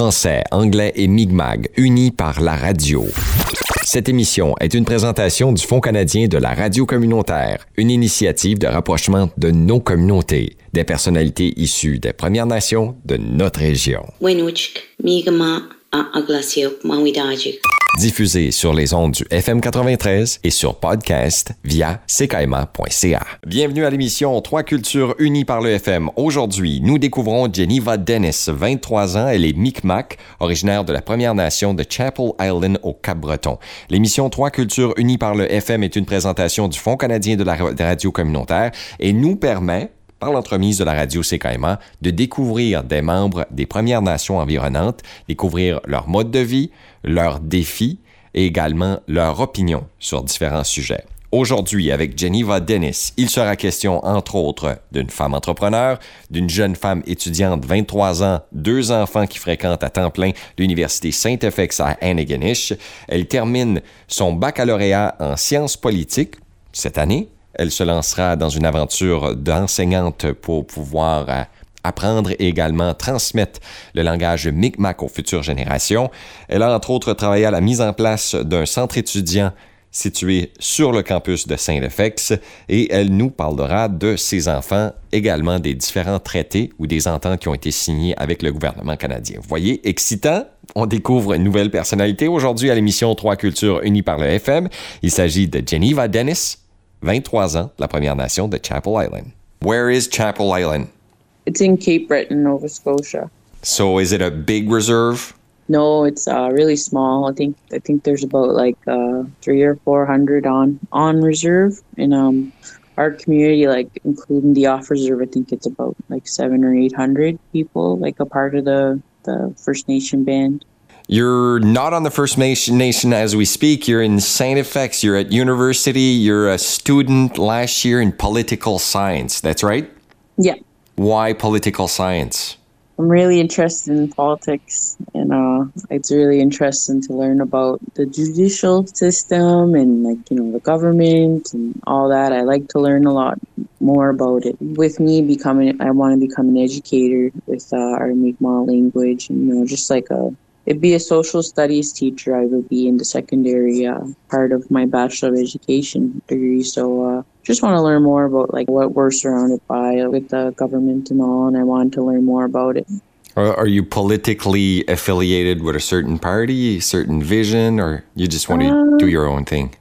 français, anglais et Mi'kmaq, unis par la radio. Cette émission est une présentation du Fonds canadien de la radio communautaire, une initiative de rapprochement de nos communautés, des personnalités issues des Premières Nations de notre région. Diffusé sur les ondes du FM 93 et sur podcast via ckaima.ca. Bienvenue à l'émission Trois cultures unies par le FM. Aujourd'hui, nous découvrons Geneva Dennis, 23 ans. Elle est Micmac, originaire de la Première Nation de Chapel Island au Cap-Breton. L'émission Trois cultures unies par le FM est une présentation du Fonds canadien de la radio communautaire et nous permet par l'entremise de la radio CKMA, de découvrir des membres des Premières Nations environnantes, découvrir leur mode de vie, leurs défis et également leur opinion sur différents sujets. Aujourd'hui, avec Geneva Dennis, il sera question, entre autres, d'une femme entrepreneur, d'une jeune femme étudiante, 23 ans, deux enfants qui fréquentent à temps plein l'Université Saint-FX à Antigonish. Elle termine son baccalauréat en sciences politiques cette année elle se lancera dans une aventure d'enseignante pour pouvoir euh, apprendre et également transmettre le langage Mi'kmaq aux futures générations. Elle a entre autres travaillé à la mise en place d'un centre étudiant situé sur le campus de Saint-Lefex et elle nous parlera de ses enfants, également des différents traités ou des ententes qui ont été signés avec le gouvernement canadien. Vous voyez, excitant, on découvre une nouvelle personnalité aujourd'hui à l'émission Trois cultures unies par le FM. Il s'agit de Geneva Dennis, 23 ans, la Première Nation de Chapel Island. Where is Chapel Island? It's in Cape Breton, Nova Scotia. So is it a big reserve? No, it's uh, really small. I think I think there's about like uh, three or four hundred on on reserve, and um, our community, like including the off reserve, I think it's about like seven or eight hundred people, like a part of the the First Nation band. You're not on the First Nation as we speak. You're in St. FX. You're at university. You're a student last year in political science. That's right? Yeah. Why political science? I'm really interested in politics, and uh, it's really interesting to learn about the judicial system and, like, you know, the government and all that. I like to learn a lot more about it. With me becoming, I want to become an educator with uh, our Mi'kmaq language, and, you know, just like a it'd be a social studies teacher. I would be in the secondary uh, part of my bachelor of education degree. So uh, just want to learn more about like what we're surrounded by with the government and all, and I wanted to learn more about it. Are you politically affiliated with a certain party, certain vision, or you just want to uh, do your own thing?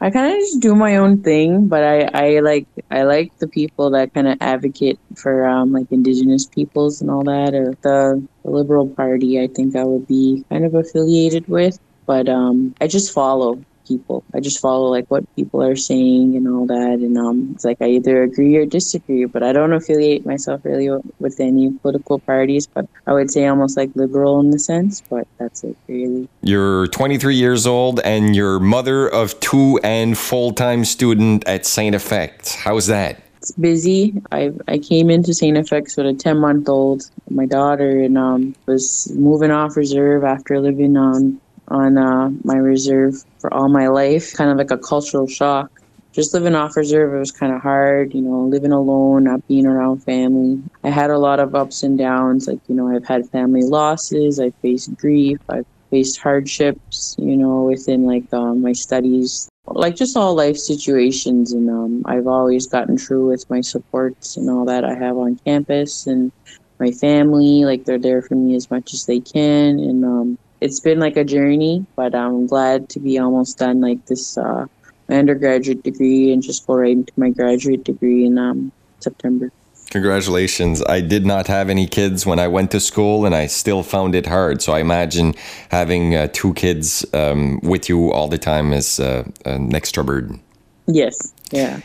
I kind of just do my own thing, but I, I like I like the people that kind of advocate for um, like indigenous peoples and all that, or the, the Liberal Party. I think I would be kind of affiliated with, but um, I just follow people. I just follow like what people are saying and all that. And um, it's like I either agree or disagree, but I don't affiliate myself really with any political parties. But I would say almost like liberal in the sense, but that's it really. You're 23 years old and you're mother of two and full time student at St. FX. How's that? Busy. I I came into St. FX with a 10 month old, my daughter, and um, was moving off reserve after living on on uh, my reserve for all my life, kind of like a cultural shock. Just living off reserve, it was kind of hard, you know, living alone, not being around family. I had a lot of ups and downs. Like, you know, I've had family losses, I faced grief, I've faced hardships, you know, within like um, my studies, like just all life situations. And um, I've always gotten through with my supports and all that I have on campus and my family. Like, they're there for me as much as they can. And um, it's been like a journey, but I'm glad to be almost done like this uh, undergraduate degree and just go right into my graduate degree in um, September. Congratulations. I did not have any kids when I went to school and I still found it hard. So I imagine having uh, two kids um, with you all the time is uh, an extra burden. Yes. Yeah.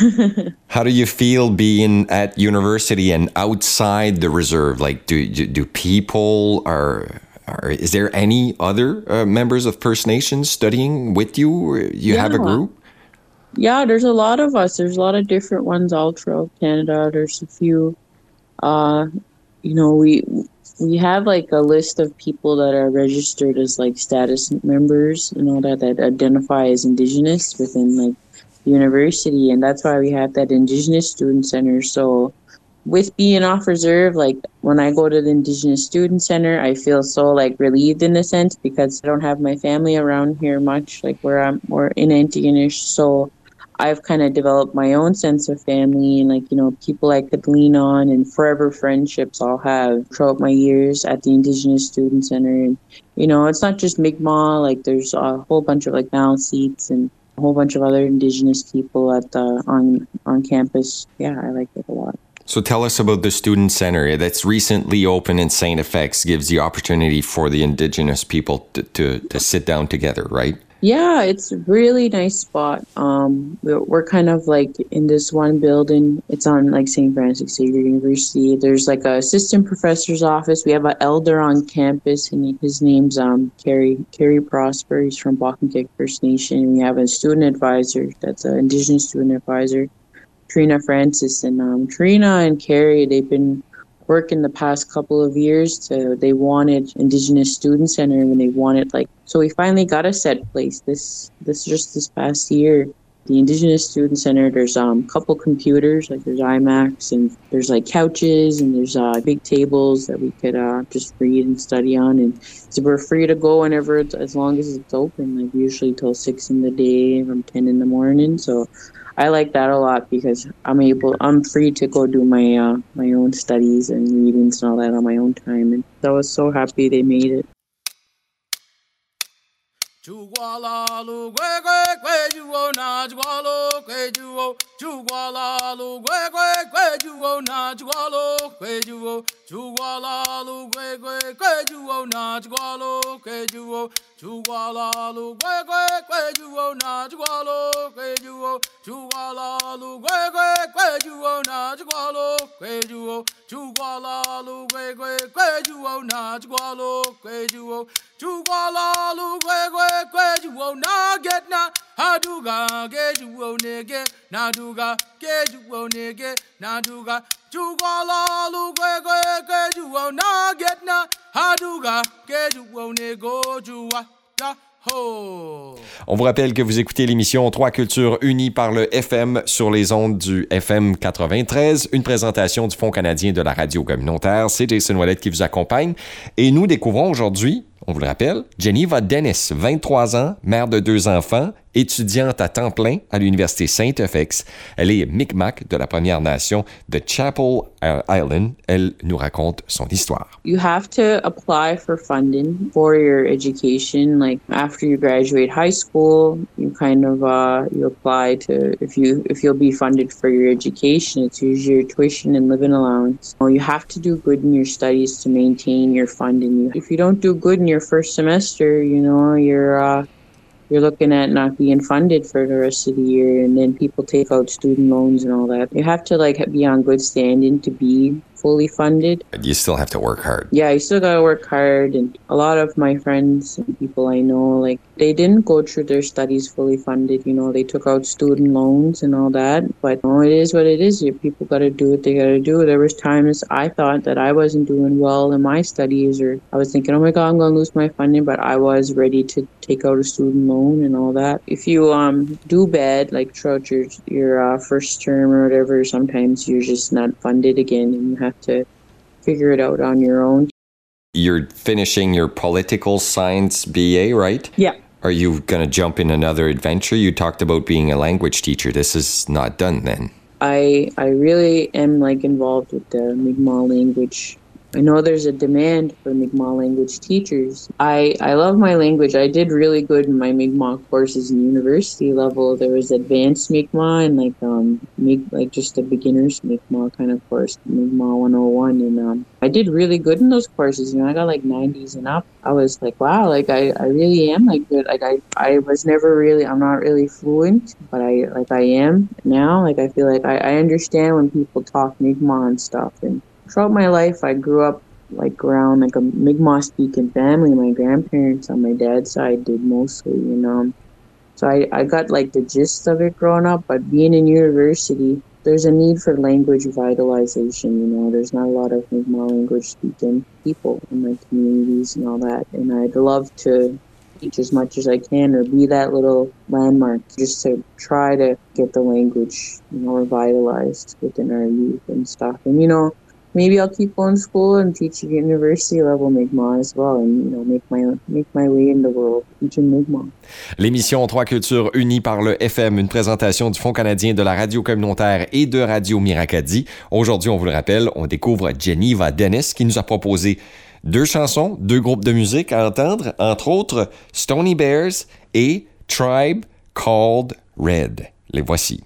How do you feel being at university and outside the reserve? Like, do do people are are, is there any other uh, members of First Nations studying with you? You yeah. have a group? Yeah, there's a lot of us. There's a lot of different ones all throughout Canada. There's a few. Uh, you know, we we have like a list of people that are registered as like status members and all that that identify as Indigenous within like the university, and that's why we have that Indigenous Student Center. So with being off reserve, like when I go to the Indigenous Student Center, I feel so like relieved in a sense because I don't have my family around here much, like where I'm we're in Antigonish. So I've kind of developed my own sense of family and like, you know, people I could lean on and forever friendships I'll have throughout my years at the Indigenous Student Center. And, you know, it's not just Mi'kmaq, like there's a whole bunch of like Maliseets and a whole bunch of other Indigenous people at the, on, on campus. Yeah, I like it a lot. So tell us about the student center that's recently opened in St. FX, gives the opportunity for the indigenous people to, to, to sit down together, right? Yeah, it's a really nice spot. Um, we're, we're kind of like in this one building. It's on like St. Francis Xavier University. There's like a assistant professor's office. We have an elder on campus, and his name's um Kerry Kerry Prosper. He's from Paq'tnkek First Nation. We have a student advisor. That's an Indigenous student advisor, Trina Francis, and um, Trina and Kerry. They've been working the past couple of years to they wanted indigenous student center and they wanted like so we finally got a set place this this just this past year. The indigenous student center there's um couple computers like there's iMacs and there's like couches and there's uh big tables that we could uh just read and study on and so we're free to go whenever as long as it's open like usually till six in the day from 10 in the morning so I like that a lot because I'm able, I'm free to go do my uh, my own studies and readings and all that on my own time, and I was so happy they made it. Chugualalu gwe gwe gwe juo na chugualo gwe juo Chugualalu gwe gwe gwe juo na chugualo gwe juo Chugualalu gwe gwe gwe juo na chugualo gwe juo Chugualalu gwe gwe gwe juo na na Haduga ge juo nege Naduga ge juo nege Naduga Chugualalu gwe gwe gwe juo na get na On vous rappelle que vous écoutez l'émission Trois cultures unies par le FM sur les ondes du FM 93, une présentation du Fonds canadien de la radio communautaire. C'est Jason Wallet qui vous accompagne. Et nous découvrons aujourd'hui, on vous le rappelle, Jennifer Dennis, 23 ans, mère de deux enfants, étudiante à temps plein à l'Université Saint-FX. Elle est Micmac de la Première Nation de Chapel Island. Elle nous raconte son histoire. You have to apply for funding for your education. Like after you graduate high school, you kind of uh, you apply to if you if you'll be funded for your education. It's usually your tuition and living allowance. You have to do good in your studies to maintain your funding. If you don't do good in your first semester, you know you're uh, you're looking at not being funded for the rest of the year and then people take out student loans and all that. You have to like be on good standing to be fully funded. You still have to work hard. Yeah, you still gotta work hard. And a lot of my friends and people I know, like, they didn't go through their studies fully funded. You know, they took out student loans and all that. But know, it is what it is. People gotta do what they gotta do. There was times I thought that I wasn't doing well in my studies, or I was thinking, oh my god, I'm gonna lose my funding. But I was ready to take out a student loan and all that. If you um do bad, like throughout your your uh, first term or whatever, sometimes you're just not funded again, and you have have to figure it out on your own. You're finishing your political science BA, right? Yeah. Are you going to jump in another adventure? You talked about being a language teacher. This is not done then. I I really am like involved with the Mi'kmaq language I know there's a demand for Mi'kmaq language teachers. I, I love my language. I did really good in my Mi'kmaq courses in university level. There was advanced Mi'kmaq and like um Mi'k, like just a beginner's Mi'kmaq kind of course, Mi'kmaq 101, and um I did really good in those courses. You know, I got like 90s and up. I was like, wow, like I, I really am like good. Like I I was never really I'm not really fluent, but I like I am now. Like I feel like I, I understand when people talk Mi'kmaq and stuff and throughout my life, I grew up like around like a Mi'kmaq speaking family. My grandparents on my dad's side did mostly, you know. So I, I got like the gist of it growing up, but being in university, there's a need for language revitalization, you know. There's not a lot of Mi'kmaq language speaking people in my communities and all that. And I'd love to teach as much as I can or be that little landmark just to try to get the language, you know, revitalized within our youth and stuff. And, you know, maybe I'll keep going school and teach at university level Mi'kmaq as well and, you know, make my, make my way in the world teaching Mi'kmaq. L'émission Trois cultures unies par le FM, une présentation du Fonds canadien de la radio communautaire et de Radio Miracadi. Aujourd'hui, on vous le rappelle, on découvre Geneva Dennis qui nous a proposé deux chansons, deux groupes de musique à entendre, entre autres Stony Bears et Tribe Called Red. Les voici.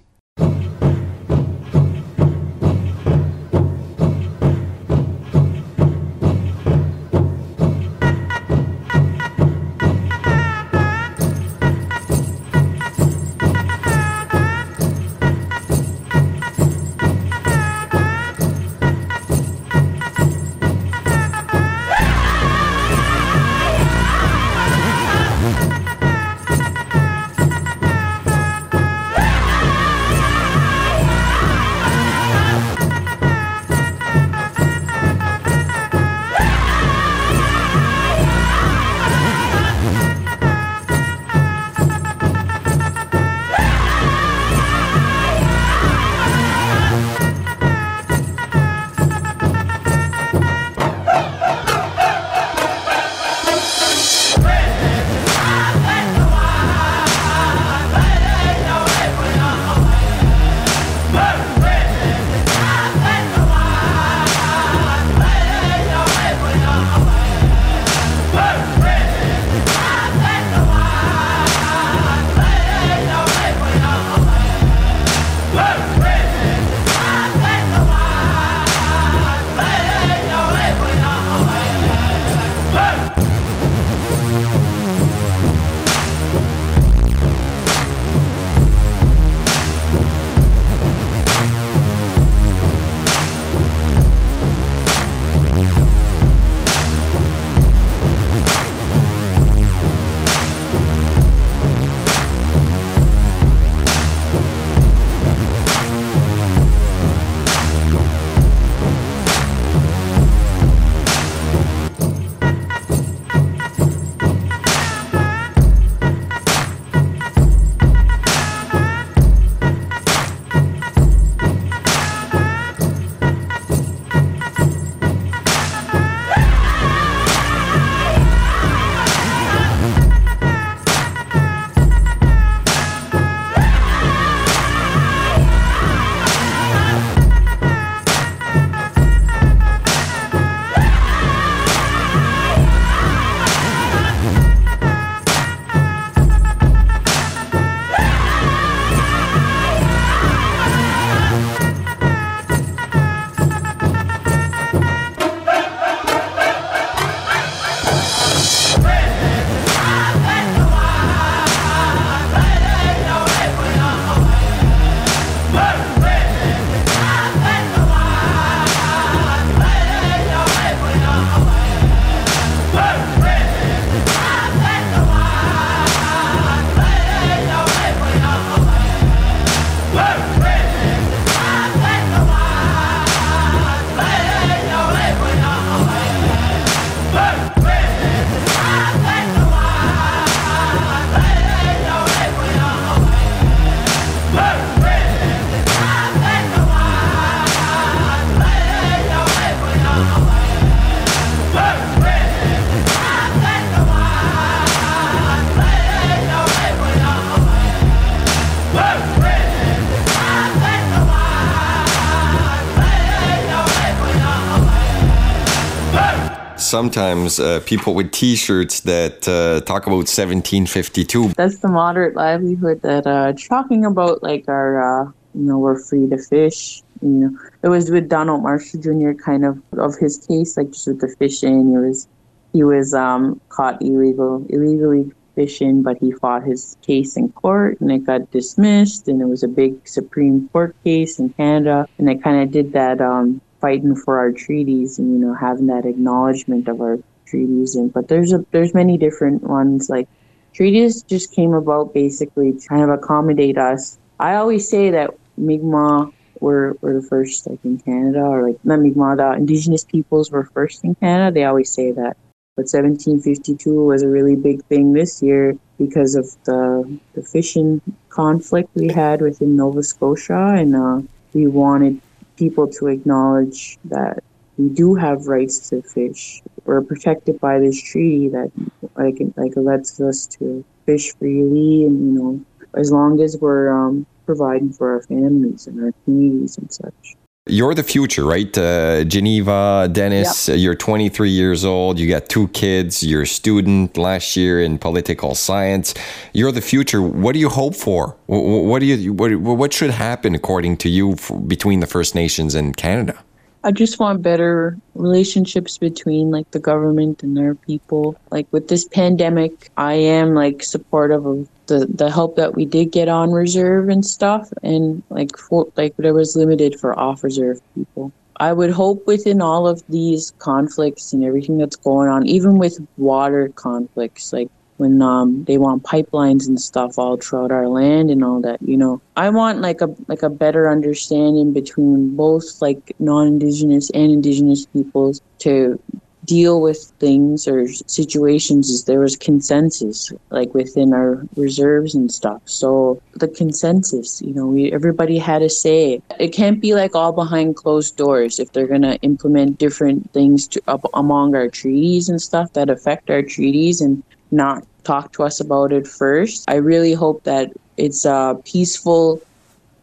Sometimes uh, people with T-shirts that uh, talk about 1752. That's the moderate livelihood that uh, talking about like our, uh, you know, we're free to fish. You know, it was with Donald Marshall Jr. kind of of his case, like just with the fishing. He was he was um, caught illegal illegally fishing, but he fought his case in court and it got dismissed. And it was a big Supreme Court case in Canada, and they kind of did that um, fighting for our treaties and you know having that acknowledgement of our treaties. And but there's a there's many different ones like treaties just came about basically to kind of accommodate us. I always say that mi'kmaq were, were the first like in canada or like not mi'kmaq the indigenous peoples were first in canada. They always say that. But 1752 was a really big thing this year because of the, the fishing conflict we had within Nova Scotia, and uh, we wanted people to acknowledge that we do have rights to fish. We're protected by this treaty that like like lets us to fish freely, and you know, as long as we're um, providing for our families and our communities and such. You're the future, right? Uh, Geneva, Dennis, yep. you're 23 years old. You got two kids. You're a student last year in political science. You're the future. What do you hope for? What do you what, what should happen according to you for, between the First Nations and Canada? I just want better relationships between like the government and their people. Like with this pandemic, I am like supportive of the the help that we did get on reserve and stuff and like for like there was limited for off reserve people. I would hope within all of these conflicts and everything that's going on even with water conflicts like when um they want pipelines and stuff all throughout our land and all that you know. I want like a like a better understanding between both like non-indigenous and indigenous peoples to deal with things or situations is there was consensus like within our reserves and stuff. So the consensus you know we everybody had a say. It can't be like all behind closed doors if they're going to implement different things to, up among our treaties and stuff that affect our treaties and not talk to us about it first. I really hope that it's a peaceful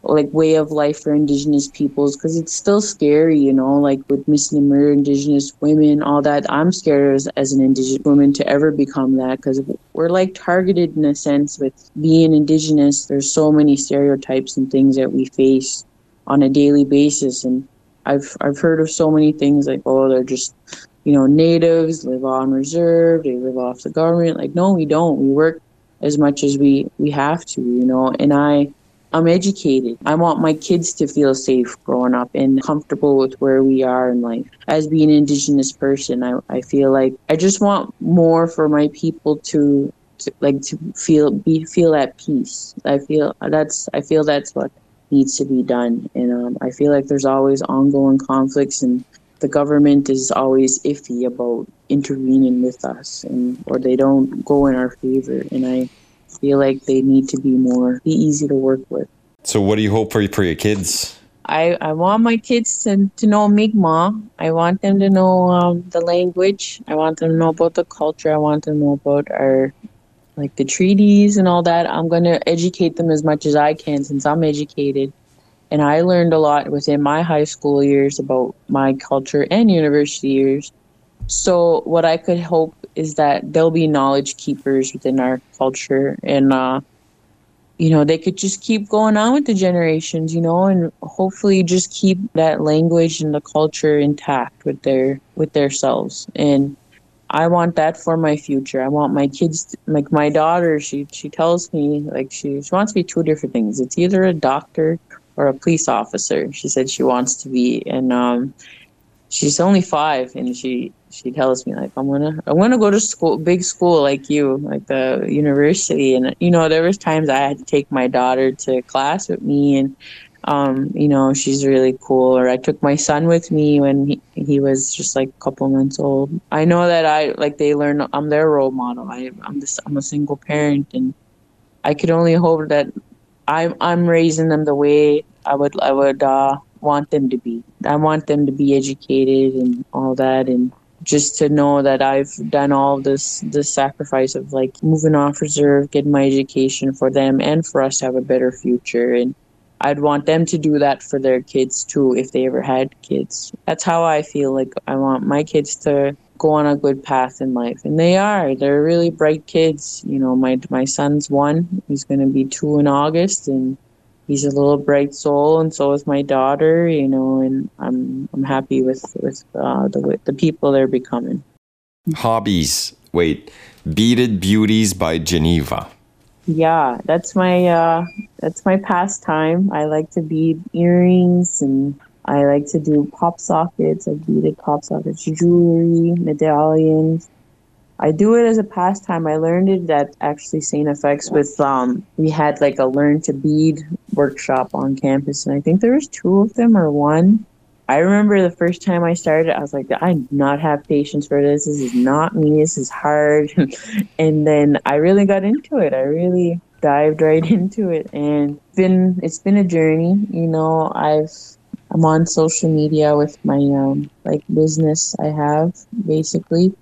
like way of life for indigenous peoples because it's still scary you know like with missing indigenous women all that. I'm scared as, as an indigenous woman to ever become that because we're like targeted in a sense with being indigenous. There's so many stereotypes and things that we face on a daily basis and i've i've heard of so many things like oh they're just you know natives live on reserve they live off the government. Like no we don't. We work as much as we we have to you know and i I'm educated. I want my kids to feel safe growing up and comfortable with where we are in life. As being an Indigenous person, I, I feel like I just want more for my people to, to like to feel be feel at peace. I feel that's I feel that's what needs to be done, and um, I feel like there's always ongoing conflicts and the government is always iffy about intervening with us and or they don't go in our favor and i feel like they need to be more be easy to work with. So, what do you hope for for your kids? I, I want my kids to, to know Mi'kmaq. I want them to know um, the language. I want them to know about the culture. I want them to know about our like the treaties and all that. I'm going to educate them as much as I can since I'm educated. And I learned a lot within my high school years about my culture and university years. So what I could hope is that they'll be knowledge keepers within our culture. And uh you know they could just keep going on with the generations you know and hopefully just keep that language and the culture intact with their with their selves. And i want that for my future. I want my kids to, like my daughter she she tells me like she, she wants to be two different things. It's either a doctor or a police officer she said she wants to be. And um she's only five and she she tells me like I'm gonna I'm gonna go to school big school like you like the university. And you know there was times I had to take my daughter to class with me and um you know she's really cool. Or I took my son with me when he, he was just like a couple months old. I know that I like they learn I'm their role model. I I'm just I'm a single parent and I could only hope that I'm I'm raising them the way I would I would uh want them to be. I want them to be educated and all that and just to know that I've done all this this sacrifice of like moving off reserve, getting my education for them and for us to have a better future. And I'd want them to do that for their kids too if they ever had kids. That's how I feel like I want my kids to go on a good path in life. And they are. They're really bright kids. You know, my my son's one. He's gonna be two in August and he's a little bright soul, and so is my daughter. You know, and I'm I'm happy with with uh, the the people they're becoming. Hobbies. Wait, beaded beauties by Geneva. Yeah, that's my uh, that's my pastime. I like to bead earrings and I like to do pop sockets. I beaded pop sockets, jewelry, medallions, I do it as a pastime. I learned it at actually St. FX with um we had like a learn to bead workshop on campus and I think there was two of them or one. I remember the first time I started, I was like, I do not have patience for this. This is not me. This is hard. and then I really got into it. I really dived right into it, and been it's been a journey. You know, I've I'm on social media with my um like business I have basically.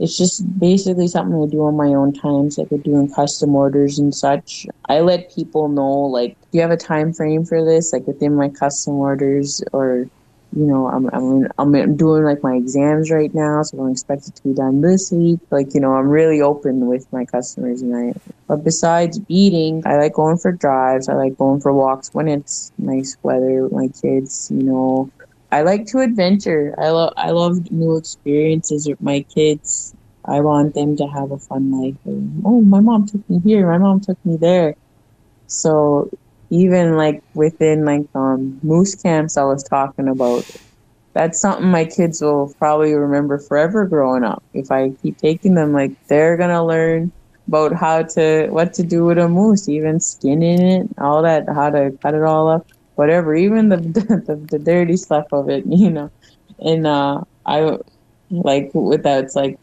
It's just basically something I do on my own times, like I'm doing custom orders and such. I let people know like, do you have a time frame for this? Like within my custom orders or you know, I'm, I'm, I'm doing like my exams right now, so I don't expect it to be done this week. Like, you know, I'm really open with my customers and I, but besides beading, I like going for drives. I like going for walks when it's nice weather with my kids, you know. I like to adventure. I love, I love new experiences with my kids. I want them to have a fun life. And, oh, my mom took me here. My mom took me there. So even like within like um moose camps I was talking about. That's something my kids will probably remember forever growing up. If I keep taking them, like they're gonna learn about how to what to do with a moose, even skinning it, all that, how to cut it all up, whatever, even the the, the dirty stuff of it, you know. And uh, I like with that, it's like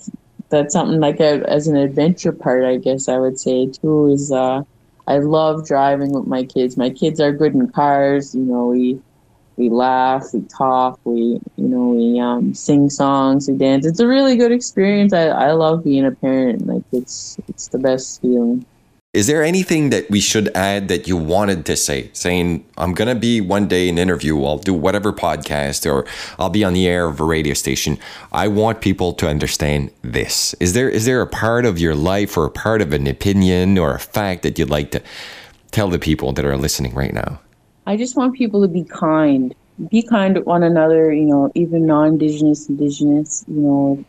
that's something like a, as an adventure part, I guess I would say too is uh I love driving with my kids. My kids are good in cars. You know, we we laugh, we talk, we you know we um, sing songs, we dance. It's a really good experience. I, I love being a parent. Like it's it's the best feeling. Is there anything that we should add that you wanted to say? Saying, I'm going to be one day in an interview, I'll do whatever podcast, or I'll be on the air of a radio station. I want people to understand this. Is there is there a part of your life or a part of an opinion or a fact that you'd like to tell the people that are listening right now? I just want people to be kind. Be kind to one another, you know, even non indigenous, indigenous, you know,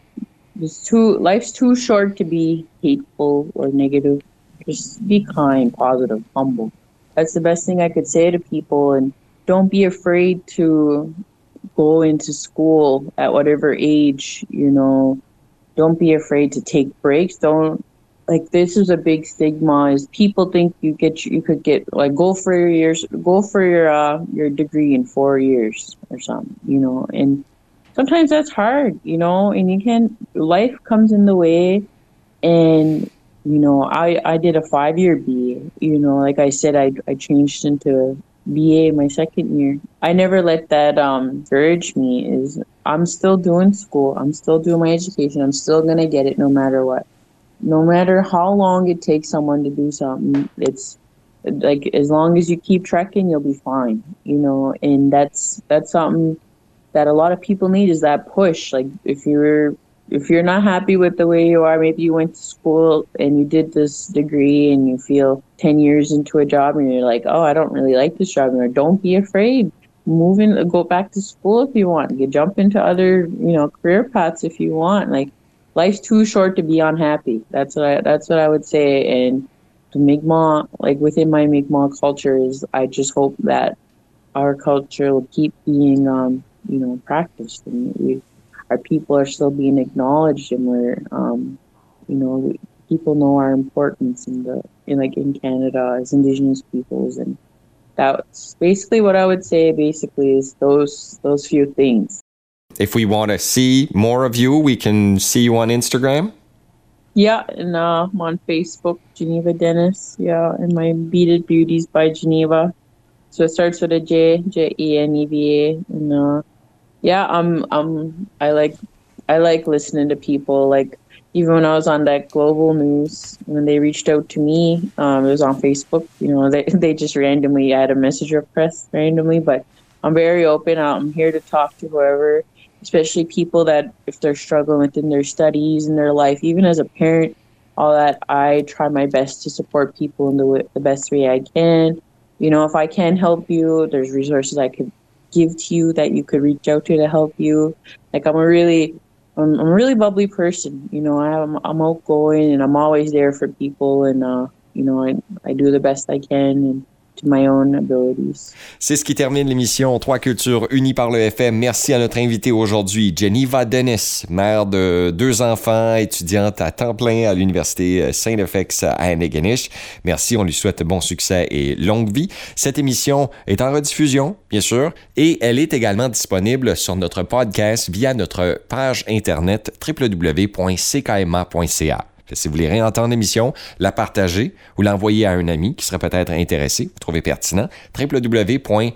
it's too life's too short to be hateful or negative just be kind, positive, humble. That's the best thing I could say to people. And don't be afraid to go into school at whatever age, you know. Don't be afraid to take breaks. Don't like this is a big stigma is people think you get you could get like go for your years go for your uh your degree in four years or something you know and sometimes that's hard you know and you can life comes in the way and you know, I, I did a five year BA. You know, like I said, I, I changed into a BA my second year. I never let that um discourage me. Is I'm still doing school. I'm still doing my education. I'm still gonna get it no matter what. No matter how long it takes someone to do something, it's like as long as you keep trekking, you'll be fine. You know, and that's that's something that a lot of people need is that push. Like if you're if you're not happy with the way you are, maybe you went to school and you did this degree and you feel 10 years into a job and you're like, oh, I don't really like this job anymore. Don't be afraid. Move in, go back to school if you want. You jump into other, you know, career paths if you want. Like, life's too short to be unhappy. That's what I, that's what I would say. And the Mi'kmaq, like within my Mi'kmaq culture, is I just hope that our culture will keep being, um, you know, practiced and we our people are still being acknowledged and we're um, you know people know our importance in the in like in canada as indigenous peoples. And that's basically what i would say basically is those those few things. If we want to see more of you we can see you on instagram? Yeah and uh, i'm on facebook geneva dennis. Yeah and my beaded beauties by geneva. So it starts with a j j e n e v a and uh yeah, um, um, I like, I like listening to people. Like even when I was on that global news, when they reached out to me, um, it was on Facebook. You know, they they just randomly add a message request randomly, but I'm very open. I'm here to talk to whoever, especially people that if they're struggling within their studies and their life, even as a parent, all that. I try my best to support people in the the best way I can. You know, if I can help you, there's resources I could give to you that you could reach out to to help you. Like I'm a really I'm, I'm a really bubbly person. You know, I'm I'm outgoing and I'm always there for people and uh, you know, I I do the best I can and C'est ce qui termine l'émission Trois cultures unies par le FM. Merci à notre invité aujourd'hui, Geneva Dennis, mère de deux enfants, étudiante à temps plein à l'Université Saint-FX à Antigonish. Merci, on lui souhaite bon succès et longue vie. Cette émission est en rediffusion, bien sûr, et elle est également disponible sur notre podcast via notre page internet www.ckma.ca. Si vous voulez réentendre l'émission, la partager ou l'envoyer à un ami qui serait peut-être intéressé, vous trouvez pertinent, www.ckma.ca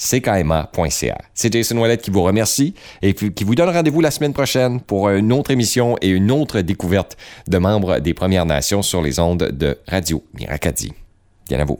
ckma.ca. C'est Jason Wallet qui vous remercie et qui vous donne rendez-vous la semaine prochaine pour une autre émission et une autre découverte de membres des Premières Nations sur les ondes de Radio Miracadi. Bien à vous.